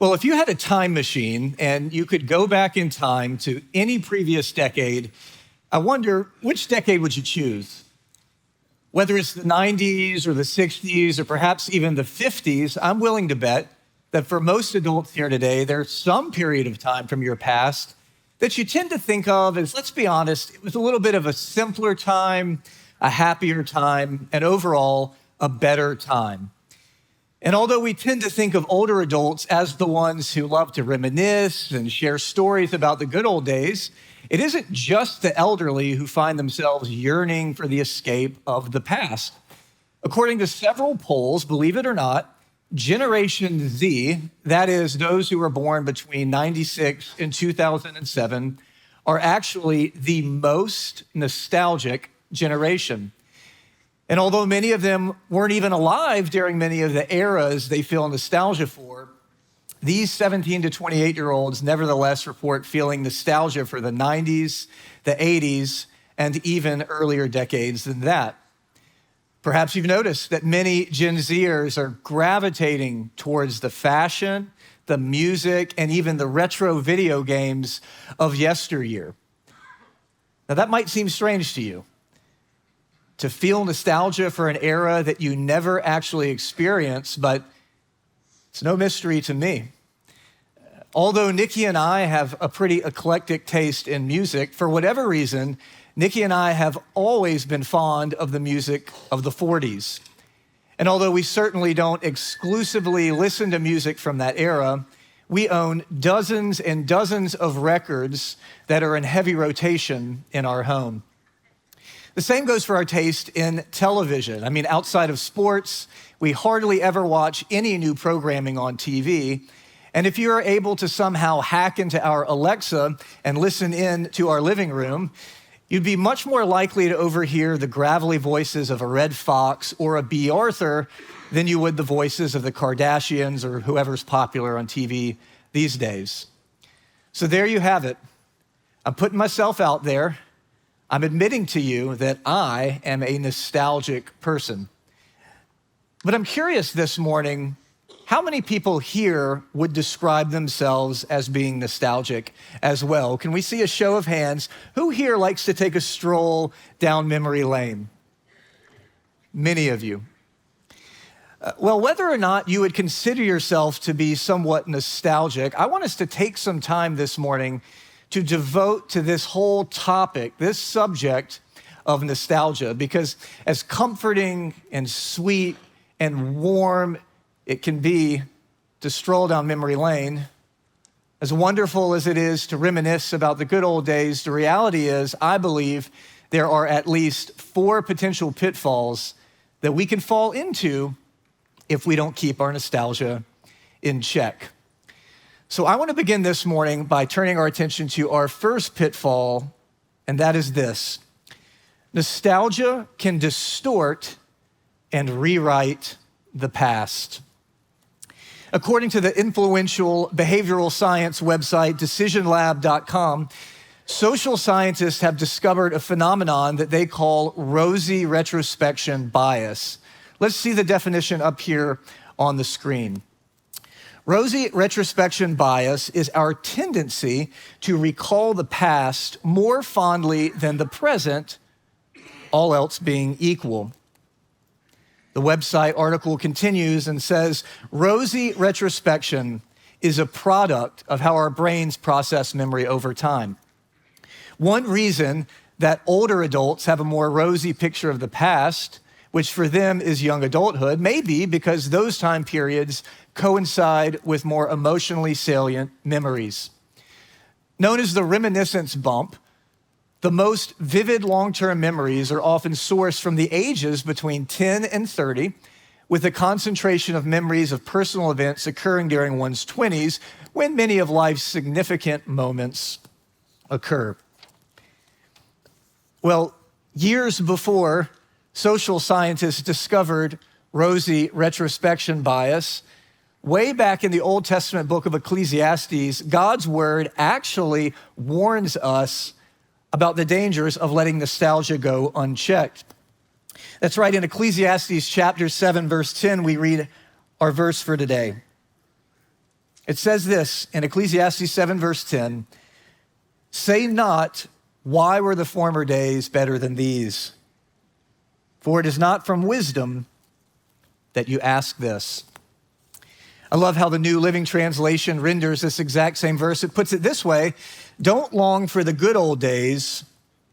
Well, if you had a time machine and you could go back in time to any previous decade, I wonder which decade would you choose? Whether it's the 90s or the 60s or perhaps even the 50s, I'm willing to bet that for most adults here today, there's some period of time from your past that you tend to think of as, let's be honest, it was a little bit of a simpler time, a happier time, and overall, a better time. And although we tend to think of older adults as the ones who love to reminisce and share stories about the good old days, it isn't just the elderly who find themselves yearning for the escape of the past. According to several polls, believe it or not, Generation Z, that is, those who were born between 96 and 2007, are actually the most nostalgic generation. And although many of them weren't even alive during many of the eras they feel nostalgia for, these 17 to 28 year olds nevertheless report feeling nostalgia for the 90s, the 80s, and even earlier decades than that. Perhaps you've noticed that many Gen Zers are gravitating towards the fashion, the music, and even the retro video games of yesteryear. Now, that might seem strange to you to feel nostalgia for an era that you never actually experienced, but it's no mystery to me. Although Nikki and I have a pretty eclectic taste in music, for whatever reason, Nikki and I have always been fond of the music of the 40s. And although we certainly don't exclusively listen to music from that era, we own dozens and dozens of records that are in heavy rotation in our home. The same goes for our taste in television. I mean, outside of sports, we hardly ever watch any new programming on TV. And if you are able to somehow hack into our Alexa and listen in to our living room, you'd be much more likely to overhear the gravelly voices of a Redd Foxx or a Bea Arthur than you would the voices of the Kardashians or whoever's popular on TV these days. So there you have it. I'm putting myself out there. I'm admitting to you that I am a nostalgic person. But I'm curious this morning how many people here would describe themselves as being nostalgic as well? Can we see a show of hands? Who here likes to take a stroll down memory lane? Many of you. Uh, well, whether or not you would consider yourself to be somewhat nostalgic, I want us to take some time this morning to devote to this whole topic, this subject of nostalgia, because as comforting and sweet and warm it can be to stroll down memory lane, as wonderful as it is to reminisce about the good old days, the reality is, I believe there are at least four potential pitfalls that we can fall into if we don't keep our nostalgia in check. So I want to begin this morning by turning our attention to our first pitfall, and that is this nostalgia can distort and rewrite the past. According to the influential behavioral science website decisionlab.com, social scientists have discovered a phenomenon that they call rosy retrospection bias. Let's see the definition up here on the screen. Rosy retrospection bias is our tendency to recall the past more fondly than the present, all else being equal. The website article continues and says rosy retrospection is a product of how our brains process memory over time. One reason that older adults have a more rosy picture of the past which for them is young adulthood, maybe because those time periods coincide with more emotionally salient memories. Known as the reminiscence bump, the most vivid long term memories are often sourced from the ages between 10 and 30, with a concentration of memories of personal events occurring during one's 20s when many of life's significant moments occur. Well, years before social scientists discovered rosy retrospection bias. Way back in the Old Testament book of Ecclesiastes, God's word actually warns us about the dangers of letting nostalgia go unchecked. That's right, in Ecclesiastes chapter 7, verse 10, we read our verse for today. It says this in Ecclesiastes 7, verse 10 Say not, Why were the former days better than these? For it is not from wisdom that you ask this. I love how the New Living Translation renders this exact same verse. It puts it this way Don't long for the good old days.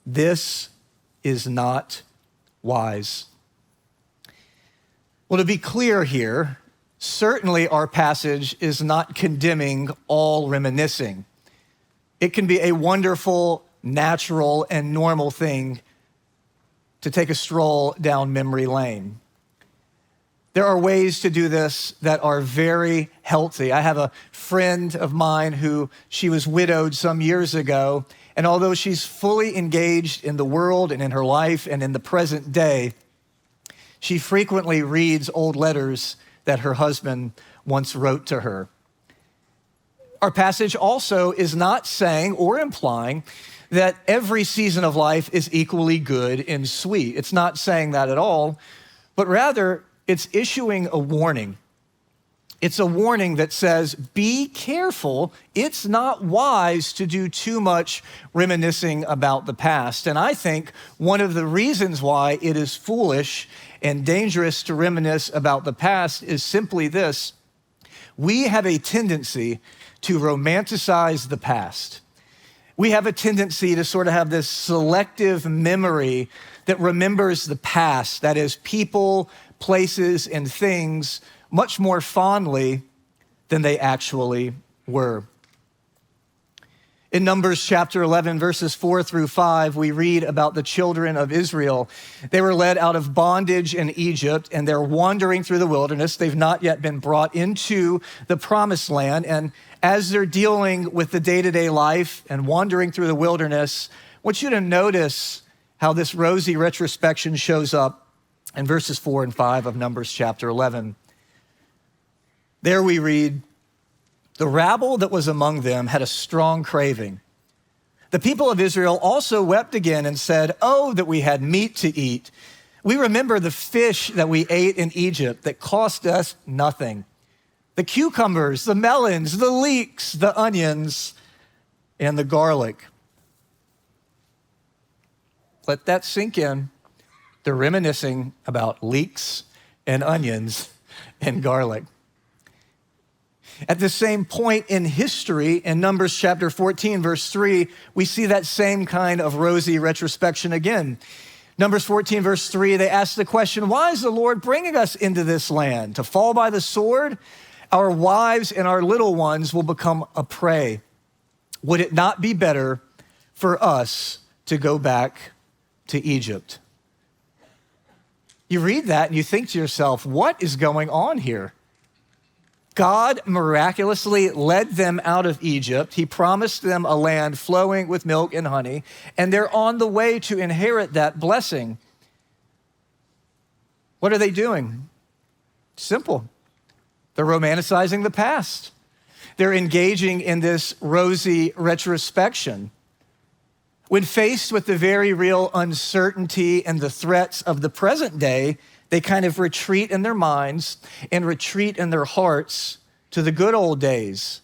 This is not wise. Well, to be clear here, certainly our passage is not condemning all reminiscing. It can be a wonderful, natural, and normal thing to take a stroll down memory lane. There are ways to do this that are very healthy. I have a friend of mine who she was widowed some years ago, and although she's fully engaged in the world and in her life and in the present day, she frequently reads old letters that her husband once wrote to her. Our passage also is not saying or implying that every season of life is equally good and sweet. It's not saying that at all, but rather it's issuing a warning. It's a warning that says, be careful. It's not wise to do too much reminiscing about the past. And I think one of the reasons why it is foolish and dangerous to reminisce about the past is simply this we have a tendency to romanticize the past. We have a tendency to sort of have this selective memory that remembers the past, that is, people, places, and things much more fondly than they actually were. In Numbers chapter 11, verses 4 through 5, we read about the children of Israel. They were led out of bondage in Egypt and they're wandering through the wilderness. They've not yet been brought into the promised land. And as they're dealing with the day to day life and wandering through the wilderness, I want you to notice how this rosy retrospection shows up in verses 4 and 5 of Numbers chapter 11. There we read, The rabble that was among them had a strong craving. The people of Israel also wept again and said, Oh, that we had meat to eat. We remember the fish that we ate in Egypt that cost us nothing the cucumbers, the melons, the leeks, the onions, and the garlic. Let that sink in. They're reminiscing about leeks and onions and garlic. At the same point in history, in Numbers chapter 14, verse 3, we see that same kind of rosy retrospection again. Numbers 14, verse 3, they ask the question Why is the Lord bringing us into this land? To fall by the sword? Our wives and our little ones will become a prey. Would it not be better for us to go back to Egypt? You read that and you think to yourself, what is going on here? God miraculously led them out of Egypt. He promised them a land flowing with milk and honey, and they're on the way to inherit that blessing. What are they doing? Simple. They're romanticizing the past. They're engaging in this rosy retrospection. When faced with the very real uncertainty and the threats of the present day, they kind of retreat in their minds and retreat in their hearts to the good old days,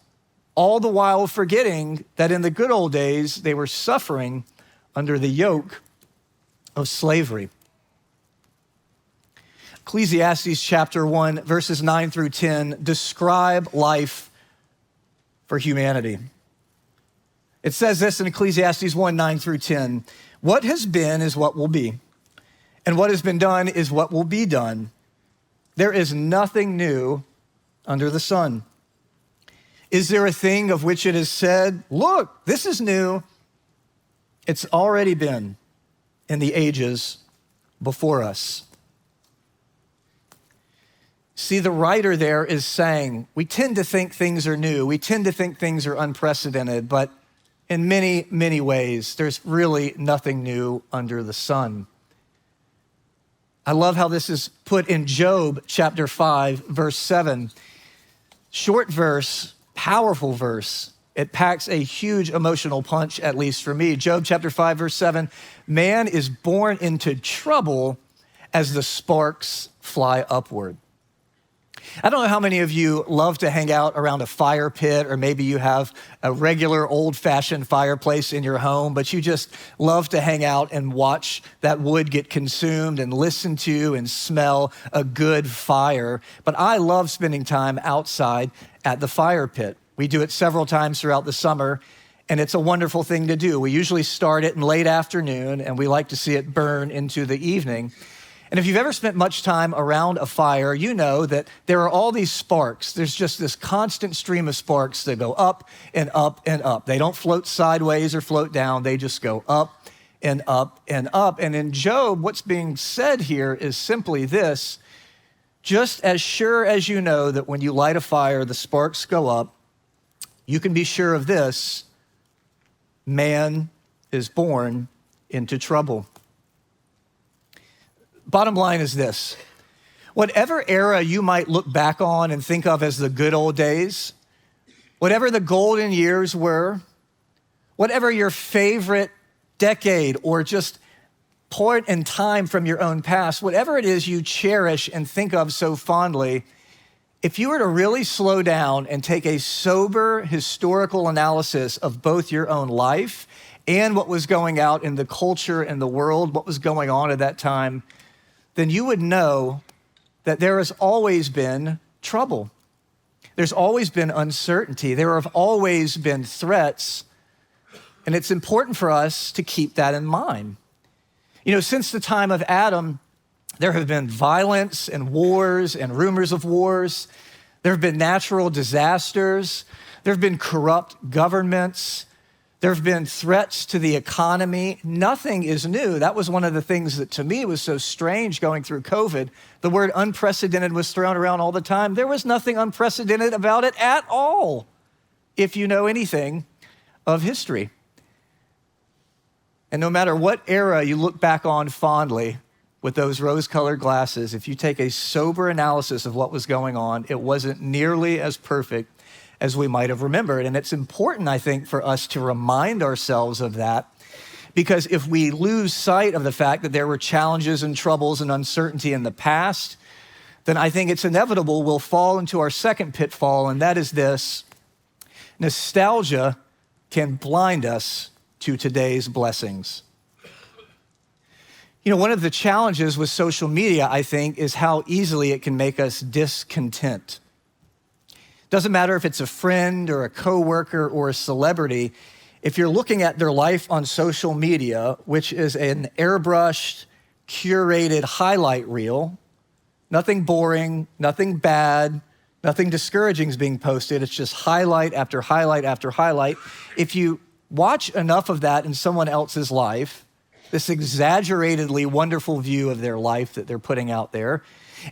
all the while forgetting that in the good old days they were suffering under the yoke of slavery. Ecclesiastes chapter 1, verses 9 through 10 describe life for humanity. It says this in Ecclesiastes 1 9 through 10 What has been is what will be, and what has been done is what will be done. There is nothing new under the sun. Is there a thing of which it is said, Look, this is new? It's already been in the ages before us. See, the writer there is saying, we tend to think things are new. We tend to think things are unprecedented, but in many, many ways, there's really nothing new under the sun. I love how this is put in Job chapter 5, verse 7. Short verse, powerful verse. It packs a huge emotional punch, at least for me. Job chapter 5, verse 7 Man is born into trouble as the sparks fly upward. I don't know how many of you love to hang out around a fire pit, or maybe you have a regular old fashioned fireplace in your home, but you just love to hang out and watch that wood get consumed and listen to and smell a good fire. But I love spending time outside at the fire pit. We do it several times throughout the summer, and it's a wonderful thing to do. We usually start it in late afternoon, and we like to see it burn into the evening. And if you've ever spent much time around a fire, you know that there are all these sparks. There's just this constant stream of sparks that go up and up and up. They don't float sideways or float down, they just go up and up and up. And in Job, what's being said here is simply this just as sure as you know that when you light a fire, the sparks go up, you can be sure of this man is born into trouble. Bottom line is this. Whatever era you might look back on and think of as the good old days, whatever the golden years were, whatever your favorite decade or just point in time from your own past, whatever it is you cherish and think of so fondly, if you were to really slow down and take a sober historical analysis of both your own life and what was going out in the culture and the world, what was going on at that time, then you would know that there has always been trouble. There's always been uncertainty. There have always been threats. And it's important for us to keep that in mind. You know, since the time of Adam, there have been violence and wars and rumors of wars. There have been natural disasters. There have been corrupt governments. There have been threats to the economy. Nothing is new. That was one of the things that to me was so strange going through COVID. The word unprecedented was thrown around all the time. There was nothing unprecedented about it at all, if you know anything of history. And no matter what era you look back on fondly with those rose colored glasses, if you take a sober analysis of what was going on, it wasn't nearly as perfect as we might have remembered. And it's important, I think, for us to remind ourselves of that. Because if we lose sight of the fact that there were challenges and troubles and uncertainty in the past, then I think it's inevitable we'll fall into our second pitfall, and that is this nostalgia can blind us to today's blessings. You know, one of the challenges with social media, I think, is how easily it can make us discontent. Doesn't matter if it's a friend or a coworker or a celebrity. If you're looking at their life on social media, which is an airbrushed, curated highlight reel, nothing boring, nothing bad, nothing discouraging is being posted. It's just highlight after highlight after highlight. If you watch enough of that in someone else's life, this exaggeratedly wonderful view of their life that they're putting out there,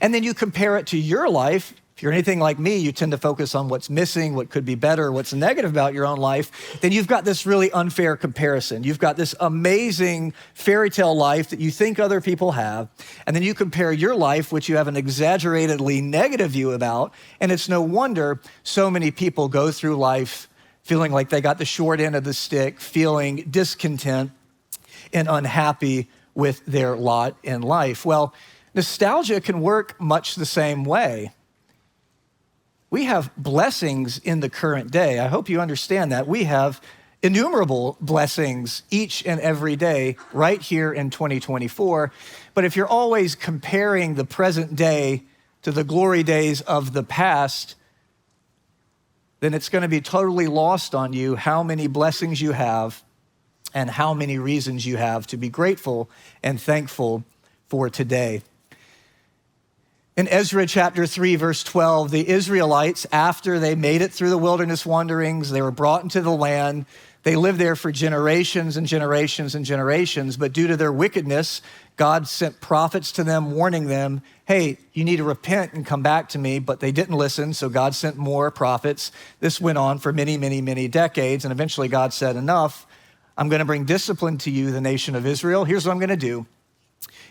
and then you compare it to your life, if you're anything like me, you tend to focus on what's missing, what could be better, what's negative about your own life, then you've got this really unfair comparison. You've got this amazing fairy tale life that you think other people have, and then you compare your life, which you have an exaggeratedly negative view about, and it's no wonder so many people go through life feeling like they got the short end of the stick, feeling discontent and unhappy with their lot in life. Well, nostalgia can work much the same way we have blessings in the current day. I hope you understand that. We have innumerable blessings each and every day right here in 2024. But if you're always comparing the present day to the glory days of the past, then it's going to be totally lost on you how many blessings you have and how many reasons you have to be grateful and thankful for today. In Ezra chapter 3, verse 12, the Israelites, after they made it through the wilderness wanderings, they were brought into the land. They lived there for generations and generations and generations, but due to their wickedness, God sent prophets to them, warning them, hey, you need to repent and come back to me. But they didn't listen, so God sent more prophets. This went on for many, many, many decades, and eventually God said, enough. I'm going to bring discipline to you, the nation of Israel. Here's what I'm going to do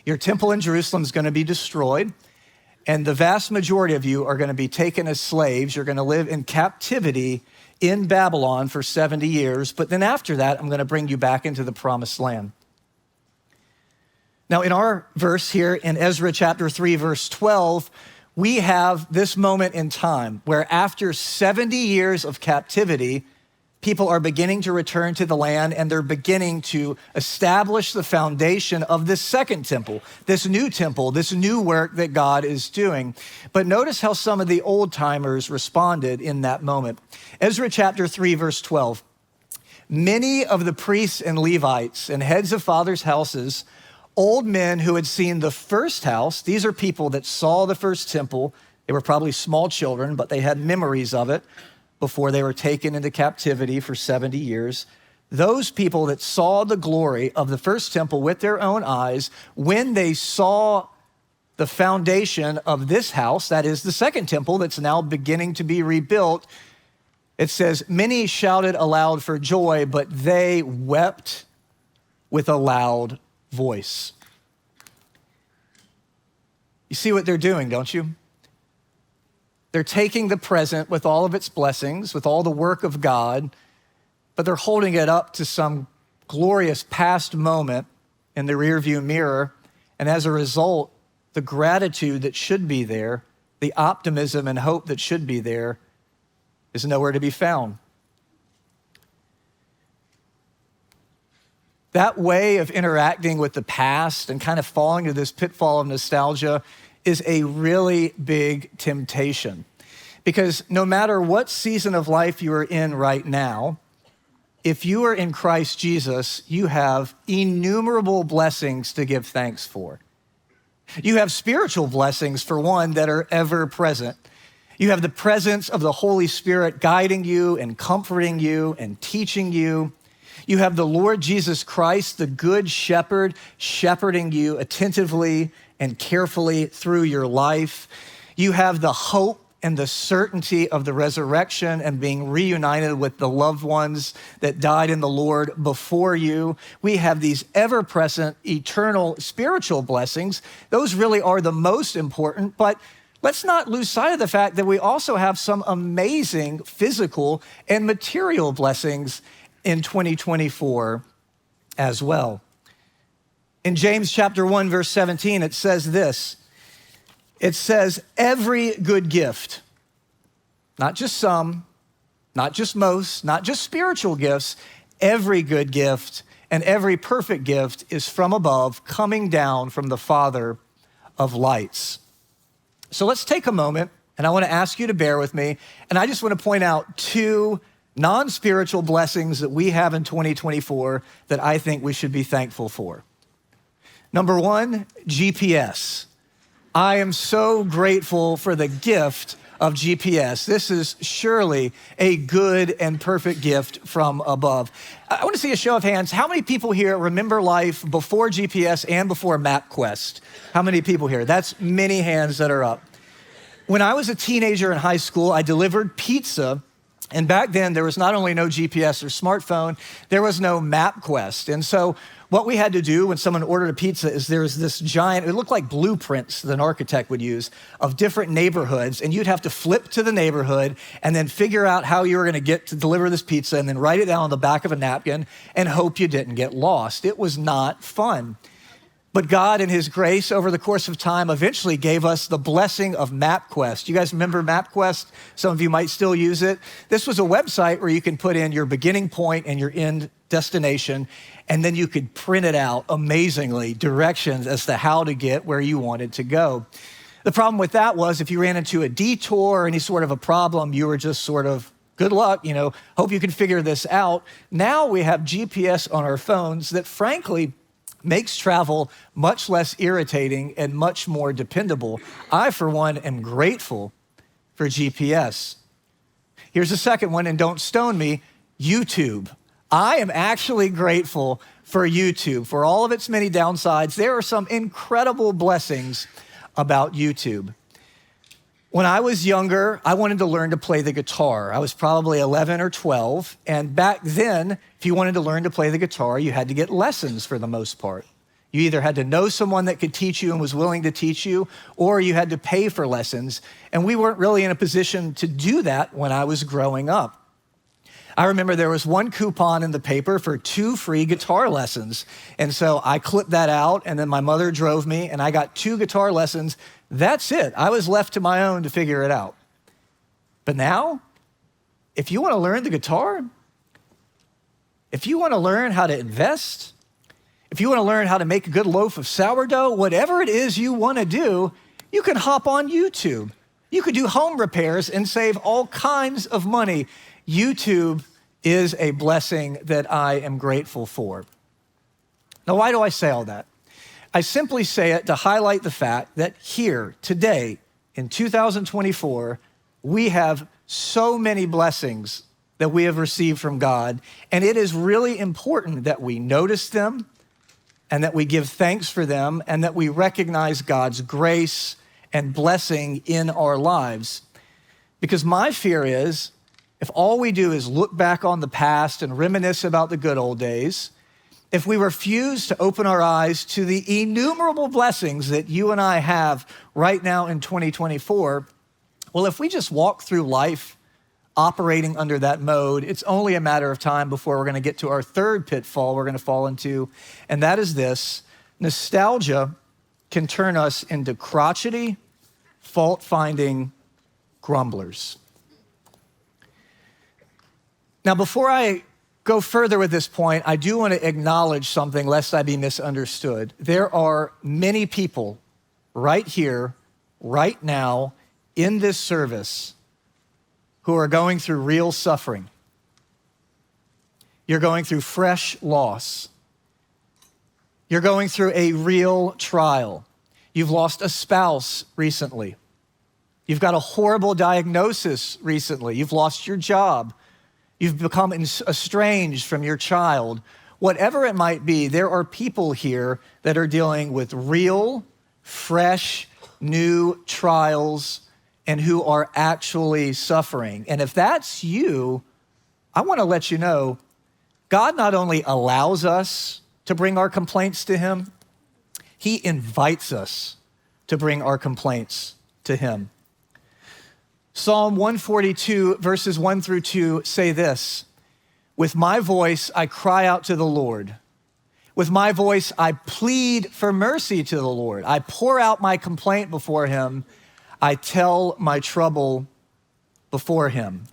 your temple in Jerusalem is going to be destroyed. And the vast majority of you are going to be taken as slaves. You're going to live in captivity in Babylon for 70 years. But then after that, I'm going to bring you back into the promised land. Now, in our verse here in Ezra chapter 3, verse 12, we have this moment in time where after 70 years of captivity, people are beginning to return to the land and they're beginning to establish the foundation of this second temple, this new temple, this new work that God is doing. But notice how some of the old timers responded in that moment. Ezra chapter 3, verse 12. Many of the priests and Levites and heads of fathers' houses, old men who had seen the first house, these are people that saw the first temple. They were probably small children, but they had memories of it before they were taken into captivity for 70 years. Those people that saw the glory of the first temple with their own eyes, when they saw the foundation of this house, that is the second temple that's now beginning to be rebuilt, it says, Many shouted aloud for joy, but they wept with a loud voice. You see what they're doing, don't you? They're taking the present with all of its blessings, with all the work of God, but they're holding it up to some glorious past moment in the rearview mirror. And as a result, the gratitude that should be there, the optimism and hope that should be there, is nowhere to be found. That way of interacting with the past and kind of falling into this pitfall of nostalgia is a really big temptation. Because no matter what season of life you are in right now, if you are in Christ Jesus, you have innumerable blessings to give thanks for. You have spiritual blessings, for one, that are ever present. You have the presence of the Holy Spirit guiding you and comforting you and teaching you. You have the Lord Jesus Christ, the Good Shepherd, shepherding you attentively and carefully through your life. You have the hope and the certainty of the resurrection and being reunited with the loved ones that died in the Lord before you. We have these ever present, eternal spiritual blessings. Those really are the most important, but let's not lose sight of the fact that we also have some amazing physical and material blessings in 2024 as well. In James chapter 1 verse 17 it says this. It says every good gift, not just some, not just most, not just spiritual gifts, every good gift and every perfect gift is from above, coming down from the Father of lights. So let's take a moment, and I want to ask you to bear with me. And I just want to point out two non spiritual blessings that we have in 2024 that I think we should be thankful for. Number one, GPS. I am so grateful for the gift of GPS. This is surely a good and perfect gift from above. I want to see a show of hands. How many people here remember life before GPS and before MapQuest? How many people here? That's many hands that are up. When I was a teenager in high school, I delivered pizza and back then, there was not only no GPS or smartphone, there was no MapQuest. And so, what we had to do when someone ordered a pizza is there was this giant, it looked like blueprints that an architect would use of different neighborhoods. And you'd have to flip to the neighborhood and then figure out how you were going to get to deliver this pizza and then write it down on the back of a napkin and hope you didn't get lost. It was not fun. But God, in His grace, over the course of time, eventually gave us the blessing of MapQuest. You guys remember MapQuest? Some of you might still use it. This was a website where you can put in your beginning point and your end destination, and then you could print it out amazingly, directions as to how to get where you wanted to go. The problem with that was if you ran into a detour or any sort of a problem, you were just sort of good luck, you know, hope you can figure this out. Now we have GPS on our phones that, frankly, makes travel much less irritating and much more dependable. I, for one, am grateful for GPS. Here's a second one, and don't stone me YouTube. I am actually grateful for YouTube. For all of its many downsides, there are some incredible blessings about YouTube. When I was younger, I wanted to learn to play the guitar. I was probably 11 or 12. And back then, if you wanted to learn to play the guitar, you had to get lessons for the most part. You either had to know someone that could teach you and was willing to teach you, or you had to pay for lessons. And we weren't really in a position to do that when I was growing up. I remember there was one coupon in the paper for two free guitar lessons. And so I clipped that out, and then my mother drove me, and I got two guitar lessons. That's it. I was left to my own to figure it out. But now, if you want to learn the guitar, if you want to learn how to invest, if you want to learn how to make a good loaf of sourdough, whatever it is you want to do, you can hop on YouTube. You could do home repairs and save all kinds of money. YouTube is a blessing that I am grateful for. Now, why do I say all that? I simply say it to highlight the fact that here, today, in 2024, we have so many blessings that we have received from God, and it is really important that we notice them and that we give thanks for them and that we recognize God's grace and blessing in our lives. Because my fear is if all we do is look back on the past and reminisce about the good old days, if we refuse to open our eyes to the innumerable blessings that you and I have right now in 2024, well, if we just walk through life operating under that mode, it's only a matter of time before we're going to get to our third pitfall we're going to fall into, and that is this nostalgia can turn us into crotchety, fault finding grumblers. Now, before I go further with this point, I do want to acknowledge something lest I be misunderstood. There are many people right here, right now, in this service who are going through real suffering. You're going through fresh loss. You're going through a real trial. You've lost a spouse recently. You've got a horrible diagnosis recently. You've lost your job. You've become estranged from your child. Whatever it might be, there are people here that are dealing with real, fresh, new trials and who are actually suffering. And if that's you, I want to let you know God not only allows us to bring our complaints to Him, He invites us to bring our complaints to Him. Psalm 142, verses 1 through 2 say this With my voice, I cry out to the Lord. With my voice, I plead for mercy to the Lord. I pour out my complaint before him. I tell my trouble before him.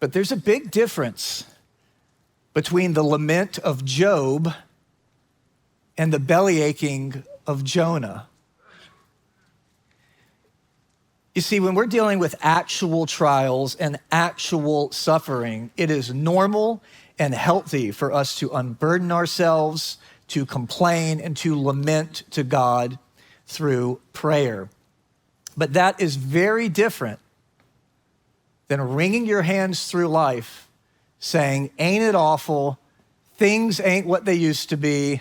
But there's a big difference between the lament of Job and the belly aching of Jonah. You see, when we're dealing with actual trials and actual suffering, it is normal and healthy for us to unburden ourselves, to complain, and to lament to God through prayer. But that is very different than wringing your hands through life saying, Ain't it awful? Things ain't what they used to be.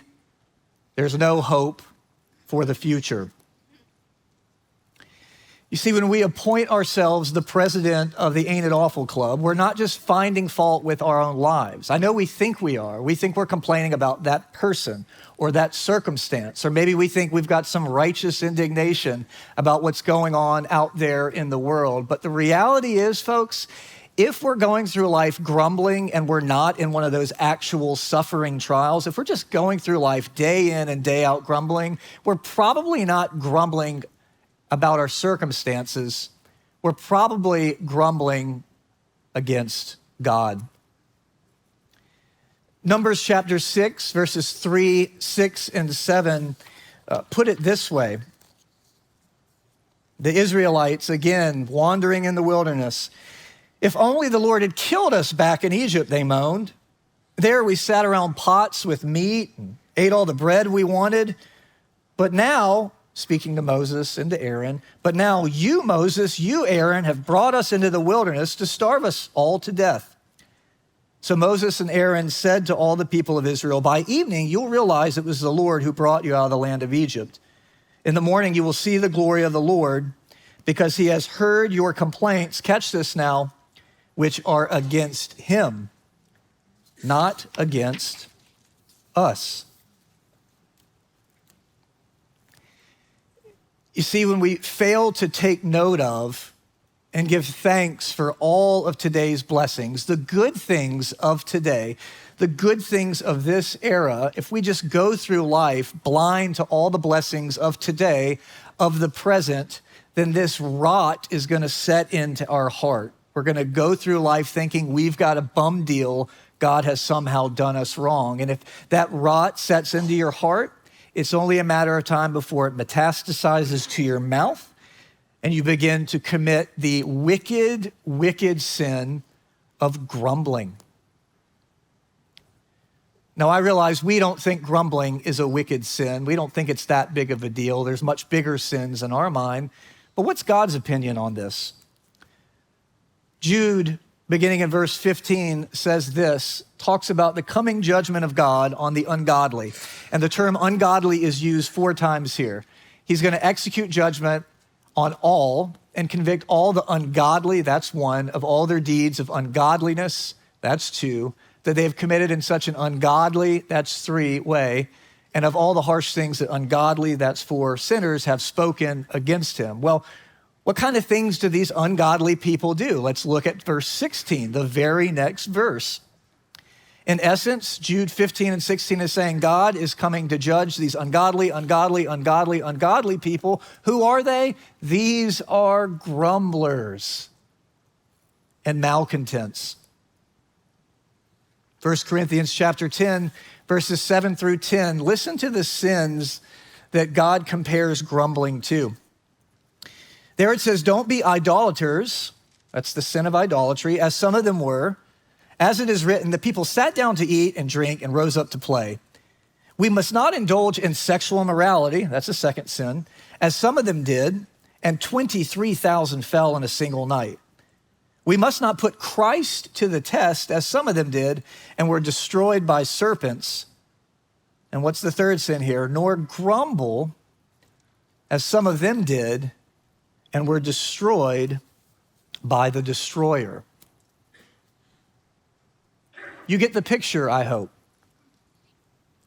There's no hope for the future. You see, when we appoint ourselves the president of the Ain't It Awful Club, we're not just finding fault with our own lives. I know we think we are. We think we're complaining about that person or that circumstance, or maybe we think we've got some righteous indignation about what's going on out there in the world. But the reality is, folks, if we're going through life grumbling and we're not in one of those actual suffering trials, if we're just going through life day in and day out grumbling, we're probably not grumbling about our circumstances, we're probably grumbling against God. Numbers chapter 6, verses 3, 6, and 7 uh, put it this way The Israelites, again, wandering in the wilderness. If only the Lord had killed us back in Egypt, they moaned. There we sat around pots with meat and ate all the bread we wanted. But now speaking to Moses and to Aaron. But now you, Moses, you, Aaron, have brought us into the wilderness to starve us all to death. So Moses and Aaron said to all the people of Israel, By evening you'll realize it was the Lord who brought you out of the land of Egypt. In the morning you will see the glory of the Lord because he has heard your complaints. Catch this now, which are against him, not against us. You see, when we fail to take note of and give thanks for all of today's blessings, the good things of today, the good things of this era, if we just go through life blind to all the blessings of today, of the present, then this rot is going to set into our heart. We're going to go through life thinking we've got a bum deal. God has somehow done us wrong. And if that rot sets into your heart, it's only a matter of time before it metastasizes to your mouth and you begin to commit the wicked, wicked sin of grumbling. Now, I realize we don't think grumbling is a wicked sin. We don't think it's that big of a deal. There's much bigger sins in our mind. But what's God's opinion on this? Jude, beginning in verse 15, says this talks about the coming judgment of God on the ungodly. And the term ungodly is used four times here. He's going to execute judgment on all and convict all the ungodly, that's one, of all their deeds of ungodliness, that's two that they have committed in such an ungodly, that's three, way, and of all the harsh things that ungodly, that's four, sinners have spoken against him. Well, what kind of things do these ungodly people do? Let's look at verse 16, the very next verse. In essence, Jude 15 and 16 is saying God is coming to judge these ungodly, ungodly, ungodly, ungodly people. Who are they? These are grumblers and malcontents. 1 Corinthians chapter 10, verses 7 through 10. Listen to the sins that God compares grumbling to. There it says, Don't be idolaters. That's the sin of idolatry, as some of them were. As it is written, the people sat down to eat and drink and rose up to play. We must not indulge in sexual immorality. That's the second sin, as some of them did, and 23,000 fell in a single night. We must not put Christ to the test, as some of them did, and were destroyed by serpents. And what's the third sin here? Nor grumble, as some of them did, and were destroyed by the destroyer. You get the picture, I hope.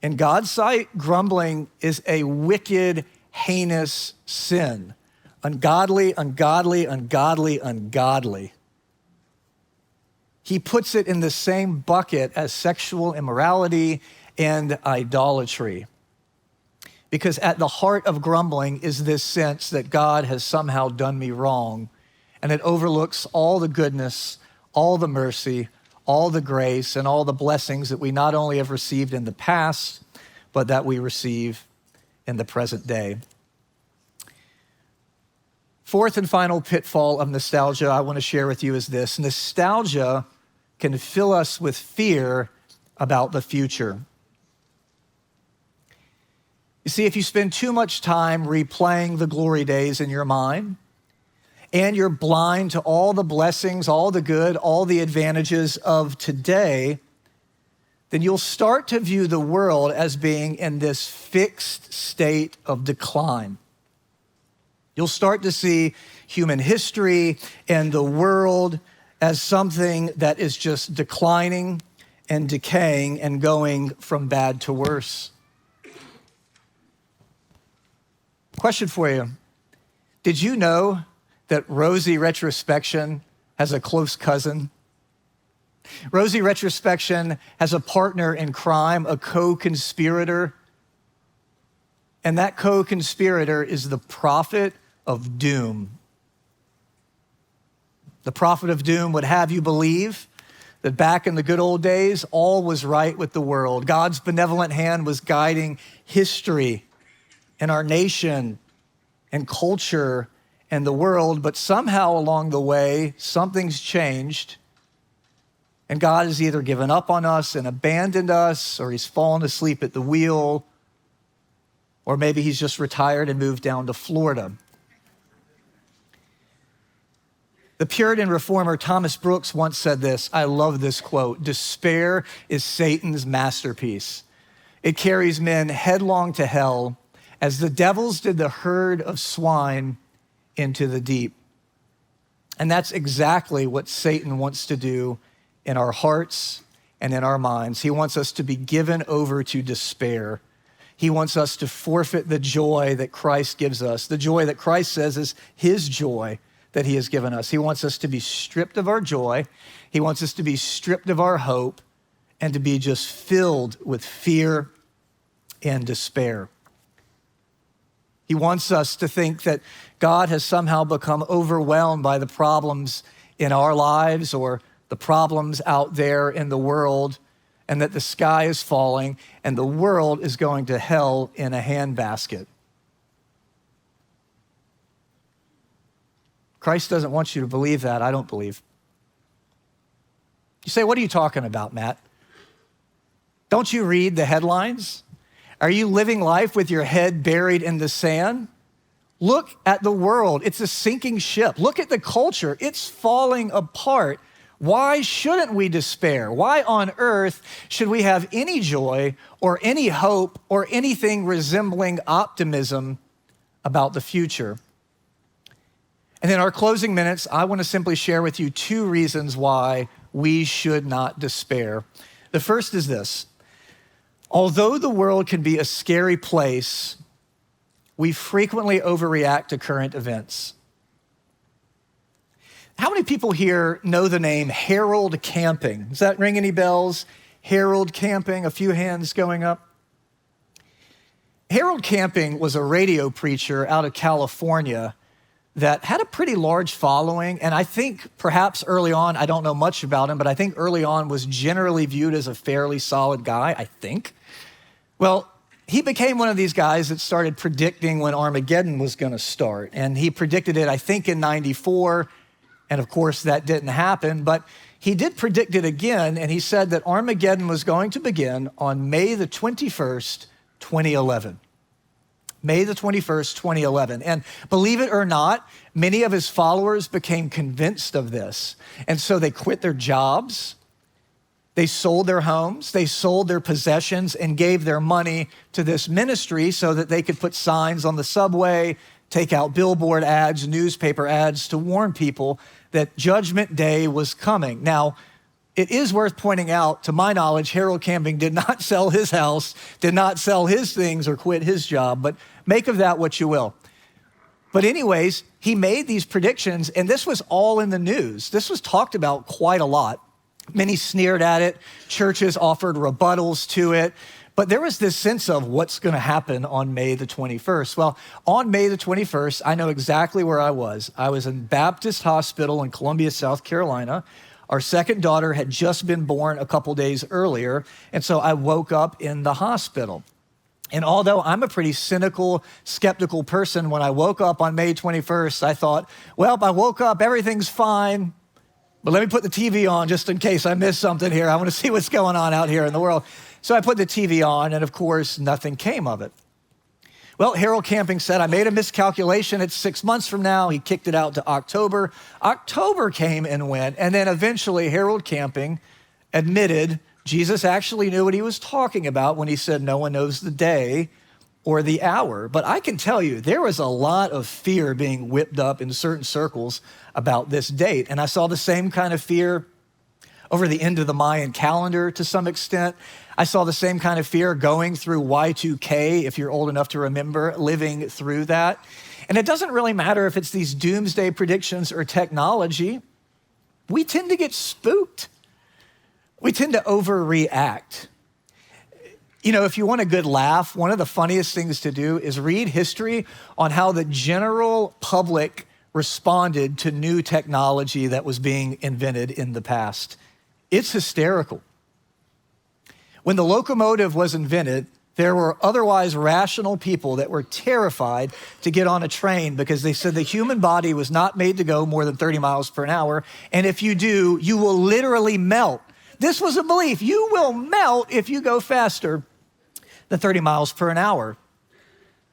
In God's sight, grumbling is a wicked, heinous sin. Ungodly, ungodly, ungodly, ungodly he puts it in the same bucket as sexual immorality and idolatry. Because at the heart of grumbling is this sense that God has somehow done me wrong, and it overlooks all the goodness, all the mercy, all the grace, and all the blessings that we not only have received in the past, but that we receive in the present day. Fourth and final pitfall of nostalgia I want to share with you is this nostalgia can fill us with fear about the future. You see, if you spend too much time replaying the glory days in your mind, and you're blind to all the blessings, all the good, all the advantages of today, then you'll start to view the world as being in this fixed state of decline. You'll start to see human history and the world as something that is just declining and decaying and going from bad to worse. Question for you Did you know that Rosy Retrospection has a close cousin? Rosy Retrospection has a partner in crime, a co conspirator. And that co conspirator is the prophet of doom. The prophet of doom would have you believe that back in the good old days, all was right with the world. God's benevolent hand was guiding history and our nation and culture and the world, but somehow along the way, something's changed. And God has either given up on us and abandoned us, or he's fallen asleep at the wheel, or maybe he's just retired and moved down to Florida. The Puritan reformer Thomas Brooks once said this. I love this quote Despair is Satan's masterpiece. It carries men headlong to hell as the devils did the herd of swine into the deep. And that's exactly what Satan wants to do in our hearts and in our minds. He wants us to be given over to despair. He wants us to forfeit the joy that Christ gives us, the joy that Christ says is his joy that He has given us. He wants us to be stripped of our joy, He wants us to be stripped of our hope, and to be just filled with fear and despair. He wants us to think that God has somehow become overwhelmed by the problems in our lives or the problems out there in the world, and that the sky is falling and the world is going to hell in a handbasket. Christ doesn't want you to believe that. I don't believe. You say, What are you talking about, Mat? Don't you read the headlines? Are you living life with your head buried in the sand? Look at the world. It's a sinking ship. Look at the culture. It's falling apart. Why shouldn't we despair? Why on earth should we have any joy or any hope or anything resembling optimism about the future? And in our closing minutes, I want to simply share with you two reasons why we should not despair. The first is this although the world can be a scary place, we frequently overreact to current events. How many people here know the name Harold Camping? Does that ring any bells? Harold Camping, a few hands going up. Harold Camping was a radio preacher out of California that had a pretty large following. And I think perhaps early on, I don't know much about him, but I think early on was generally viewed as a fairly solid guy, I think. Well, he became one of these guys that started predicting when Armageddon was going to start. And he predicted it, I think, in 94. And of course, that didn't happen. But he did predict it again. And he said that Armageddon was going to begin on May the 21st, 2011. May the 21st, 2011. And believe it or not, many of his followers became convinced of this. And so they quit their jobs, they sold their homes, they sold their possessions, and gave their money to this ministry so that they could put signs on the subway, take out billboard ads, newspaper ads to warn people that Judgment Day was coming. Now, it is worth pointing out, to my knowledge, Harold Camping did not sell his house, did not sell his things, or quit his job, but make of that what you will. But, anyways, he made these predictions, and this was all in the news. This was talked about quite a lot. Many sneered at it, churches offered rebuttals to it. But there was this sense of what's going to happen on May the 21st. Well, on May the 21st, I know exactly where I was. I was in Baptist Hospital in Columbia, South Carolina. Our second daughter had just been born a couple days earlier, and so I woke up in the hospital. And although I'm a pretty cynical, skeptical person, when I woke up on May 21st, I thought, well, I woke up, everything's fine, but let me put the TV on just in case I miss something here. I want to see what's going on out here in the world. So I put the TV on, and of course, nothing came of it. Well, Harold Camping said, I made a miscalculation. It's six months from now. He kicked it out to October. October came and went. And then eventually, Harold Camping admitted Jesus actually knew what he was talking about when he said, No one knows the day or the hour. But I can tell you, there was a lot of fear being whipped up in certain circles about this date. And I saw the same kind of fear over the end of the Mayan calendar to some extent. I saw the same kind of fear going through Y2K, if you're old enough to remember living through that. And it doesn't really matter if it's these doomsday predictions or technology, we tend to get spooked. We tend to overreact. You know, if you want a good laugh, one of the funniest things to do is read history on how the general public responded to new technology that was being invented in the past. It's hysterical. When the locomotive was invented, there were otherwise rational people that were terrified to get on a train because they said the human body was not made to go more than 30 miles per hour. And if you do, you will literally melt. This was a belief. You will melt if you go faster than 30 miles per hour.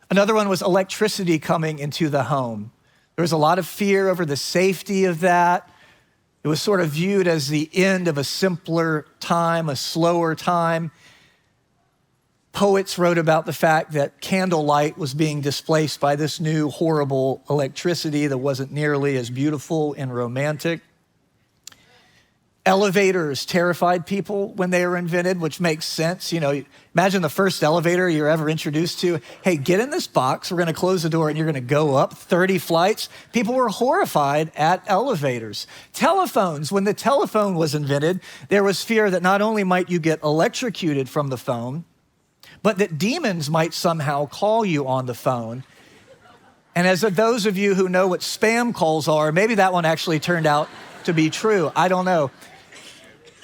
Another one was electricity coming into the home. There was a lot of fear over the safety of that. It was sort of viewed as the end of a simpler time, a slower time. Poets wrote about the fact that candlelight was being displaced by this new horrible electricity that wasn't nearly as beautiful and romantic. Elevators terrified people when they were invented, which makes sense. You know, imagine the first elevator you're ever introduced to. Hey, get in this box. We're going to close the door and you're going to go up 30 flights. People were horrified at elevators. Telephones, when the telephone was invented, there was fear that not only might you get electrocuted from the phone, but that demons might somehow call you on the phone. And as those of you who know what spam calls are, maybe that one actually turned out to be true. I don't know.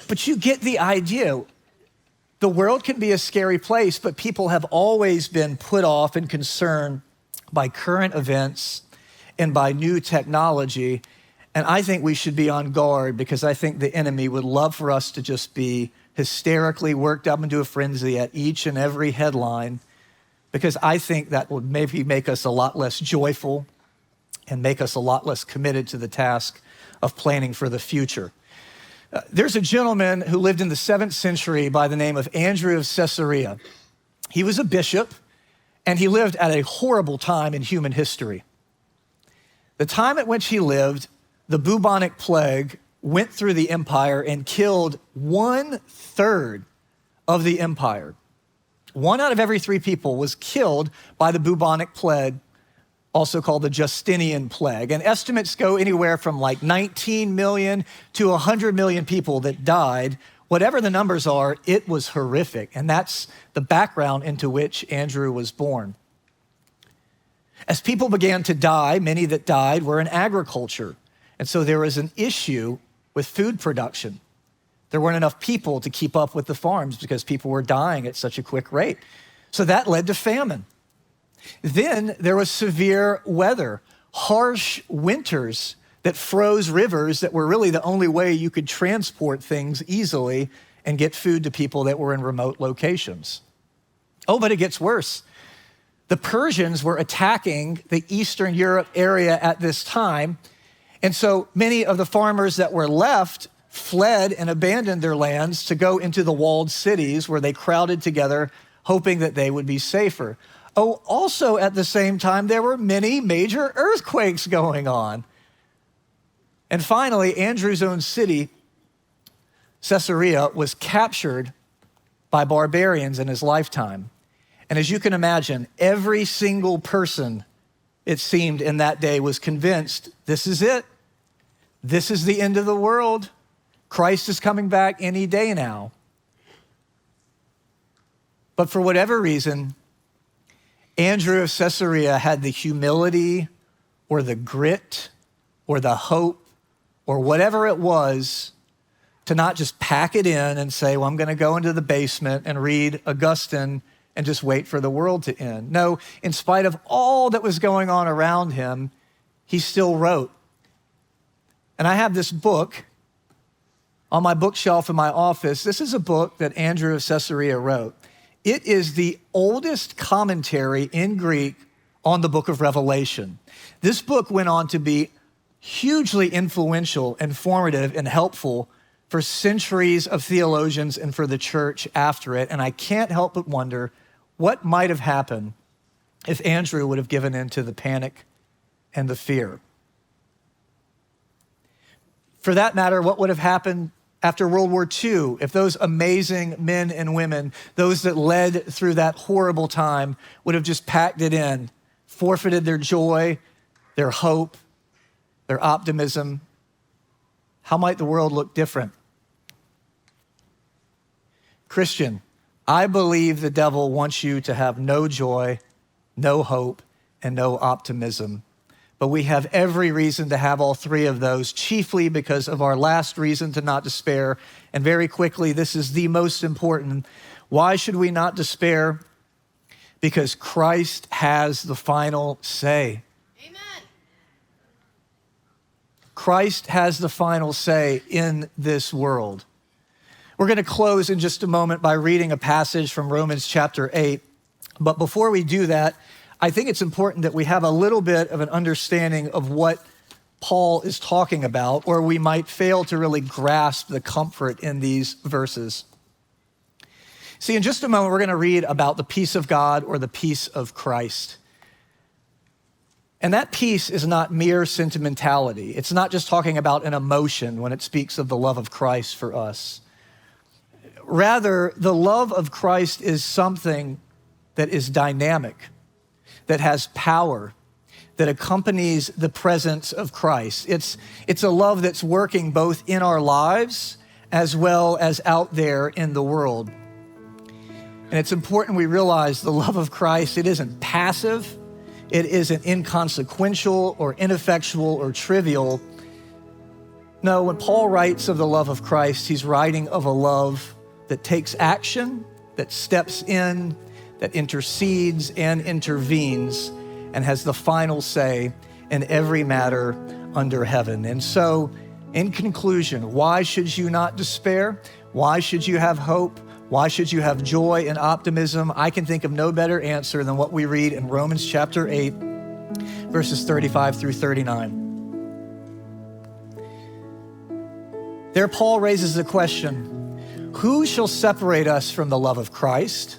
But you get the idea. The world can be a scary place, but people have always been put off and concerned by current events and by new technology. And I think we should be on guard because I think the enemy would love for us to just be hysterically worked up into a frenzy at each and every headline because I think that would maybe make us a lot less joyful and make us a lot less committed to the task of planning for the future. There's a gentleman who lived in the seventh century by the name of Andrew of Caesarea. He was a bishop and he lived at a horrible time in human history. The time at which he lived, the bubonic plague went through the empire and killed one third of the empire. One out of every three people was killed by the bubonic plague also called the Justinian plague. And estimates go anywhere from like 19 million to 100 million people that died. Whatever the numbers are, it was horrific. And that's the background into which Andrew was born. As people began to die, many that died were in agriculture. And so there was an issue with food production. There weren't enough people to keep up with the farms because people were dying at such a quick rate. So that led to famine. Then there was severe weather, harsh winters that froze rivers that were really the only way you could transport things easily and get food to people that were in remote locations. Oh, but it gets worse. The Persians were attacking the Eastern Europe area at this time. And so many of the farmers that were left fled and abandoned their lands to go into the walled cities where they crowded together, hoping that they would be safer. Oh, also at the same time, there were many major earthquakes going on. And finally, Andrew's own city, Caesarea, was captured by barbarians in his lifetime. And as you can imagine, every single person, it seemed, in that day was convinced this is it. This is the end of the world. Christ is coming back any day now. But for whatever reason, Andrew of Caesarea had the humility or the grit or the hope or whatever it was to not just pack it in and say, Well, I'm going to go into the basement and read Augustine and just wait for the world to end. No, in spite of all that was going on around him, he still wrote. And I have this book on my bookshelf in my office. This is a book that Andrew of Caesarea wrote. It is the oldest commentary in Greek on the book of Revelation. This book went on to be hugely influential, informative, and helpful for centuries of theologians and for the church after it. And I can't help but wonder what might have happened if Andrew would have given in to the panic and the fear. For that matter, what would have happened after World War II, if those amazing men and women, those that led through that horrible time, would have just packed it in, forfeited their joy, their hope, their optimism, how might the world look different? Christian, I believe the devil wants you to have no joy, no hope, and no optimism but we have every reason to have all three of those, chiefly because of our last reason to not despair. And very quickly, this is the most important. Why should we not despair? Because Christ has the final say. Amen. Christ has the final say in this world. We're going to close in just a moment by reading a passage from Romans chapter 8. But before we do that, I think it's important that we have a little bit of an understanding of what Paul is talking about, or we might fail to really grasp the comfort in these verses. See, in just a moment, we're going to read about the peace of God or the peace of Christ. And that peace is not mere sentimentality. It's not just talking about an emotion when it speaks of the love of Christ for us. Rather, the love of Christ is something that is dynamic, that has power, that accompanies the presence of Christ. It's, it's a love that's working both in our lives as well as out there in the world. And it's important we realize the love of Christ, it isn't passive, it isn't inconsequential or ineffectual or trivial. No, when Paul writes of the love of Christ, he's writing of a love that takes action, that steps in, that intercedes and intervenes, and has the final say in every matter under heaven. And so, in conclusion, why should you not despair? Why should you have hope? Why should you have joy and optimism? I can think of no better answer than what we read in Romans chapter 8, verses 35 through 39. There, Paul raises the question Who shall separate us from the love of Christ?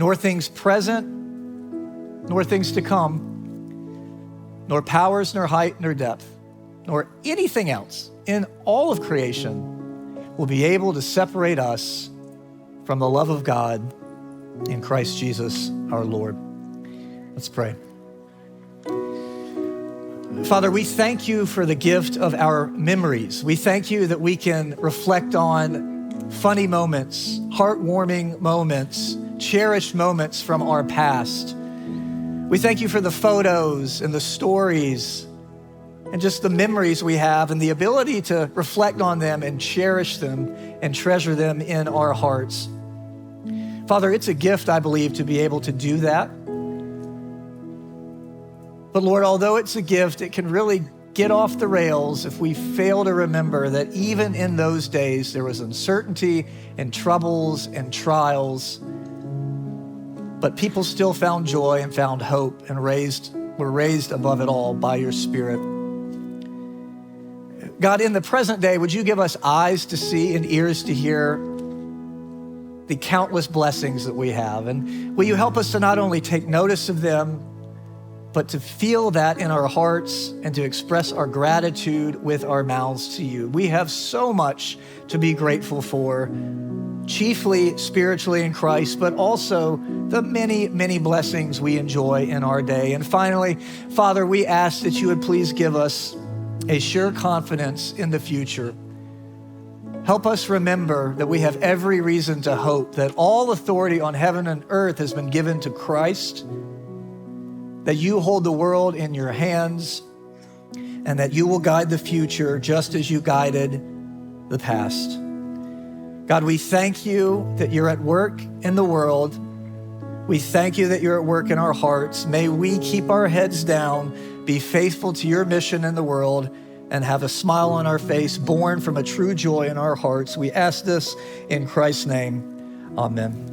nor things present, nor things to come nor powers, nor height, nor depth, nor anything else in all of creation will be able to separate us from the love of God in Christ Jesus our Lord. Let's pray. Father, we thank you for the gift of our memories. We thank you that we can reflect on funny moments, heartwarming moments, cherished moments from our past we thank you for the photos and the stories and just the memories we have and the ability to reflect on them and cherish them and treasure them in our hearts. Father, it's a gift, I believe, to be able to do that. But Lord, although it's a gift, it can really get off the rails if we fail to remember that even in those days there was uncertainty and troubles and trials but people still found joy and found hope and raised, were raised above it all by your Spirit. God, in the present day, would you give us eyes to see and ears to hear the countless blessings that we have? And will you help us to not only take notice of them, but to feel that in our hearts and to express our gratitude with our mouths to you? We have so much to be grateful for chiefly spiritually in Christ, but also the many, many blessings we enjoy in our day. And finally, Father, we ask that you would please give us a sure confidence in the future. Help us remember that we have every reason to hope that all authority on heaven and earth has been given to Christ, that you hold the world in your hands, and that you will guide the future just as you guided the past. God, we thank you that you're at work in the world. We thank you that you're at work in our hearts. May we keep our heads down, be faithful to your mission in the world, and have a smile on our face born from a true joy in our hearts. We ask this in Christ's name. Amen.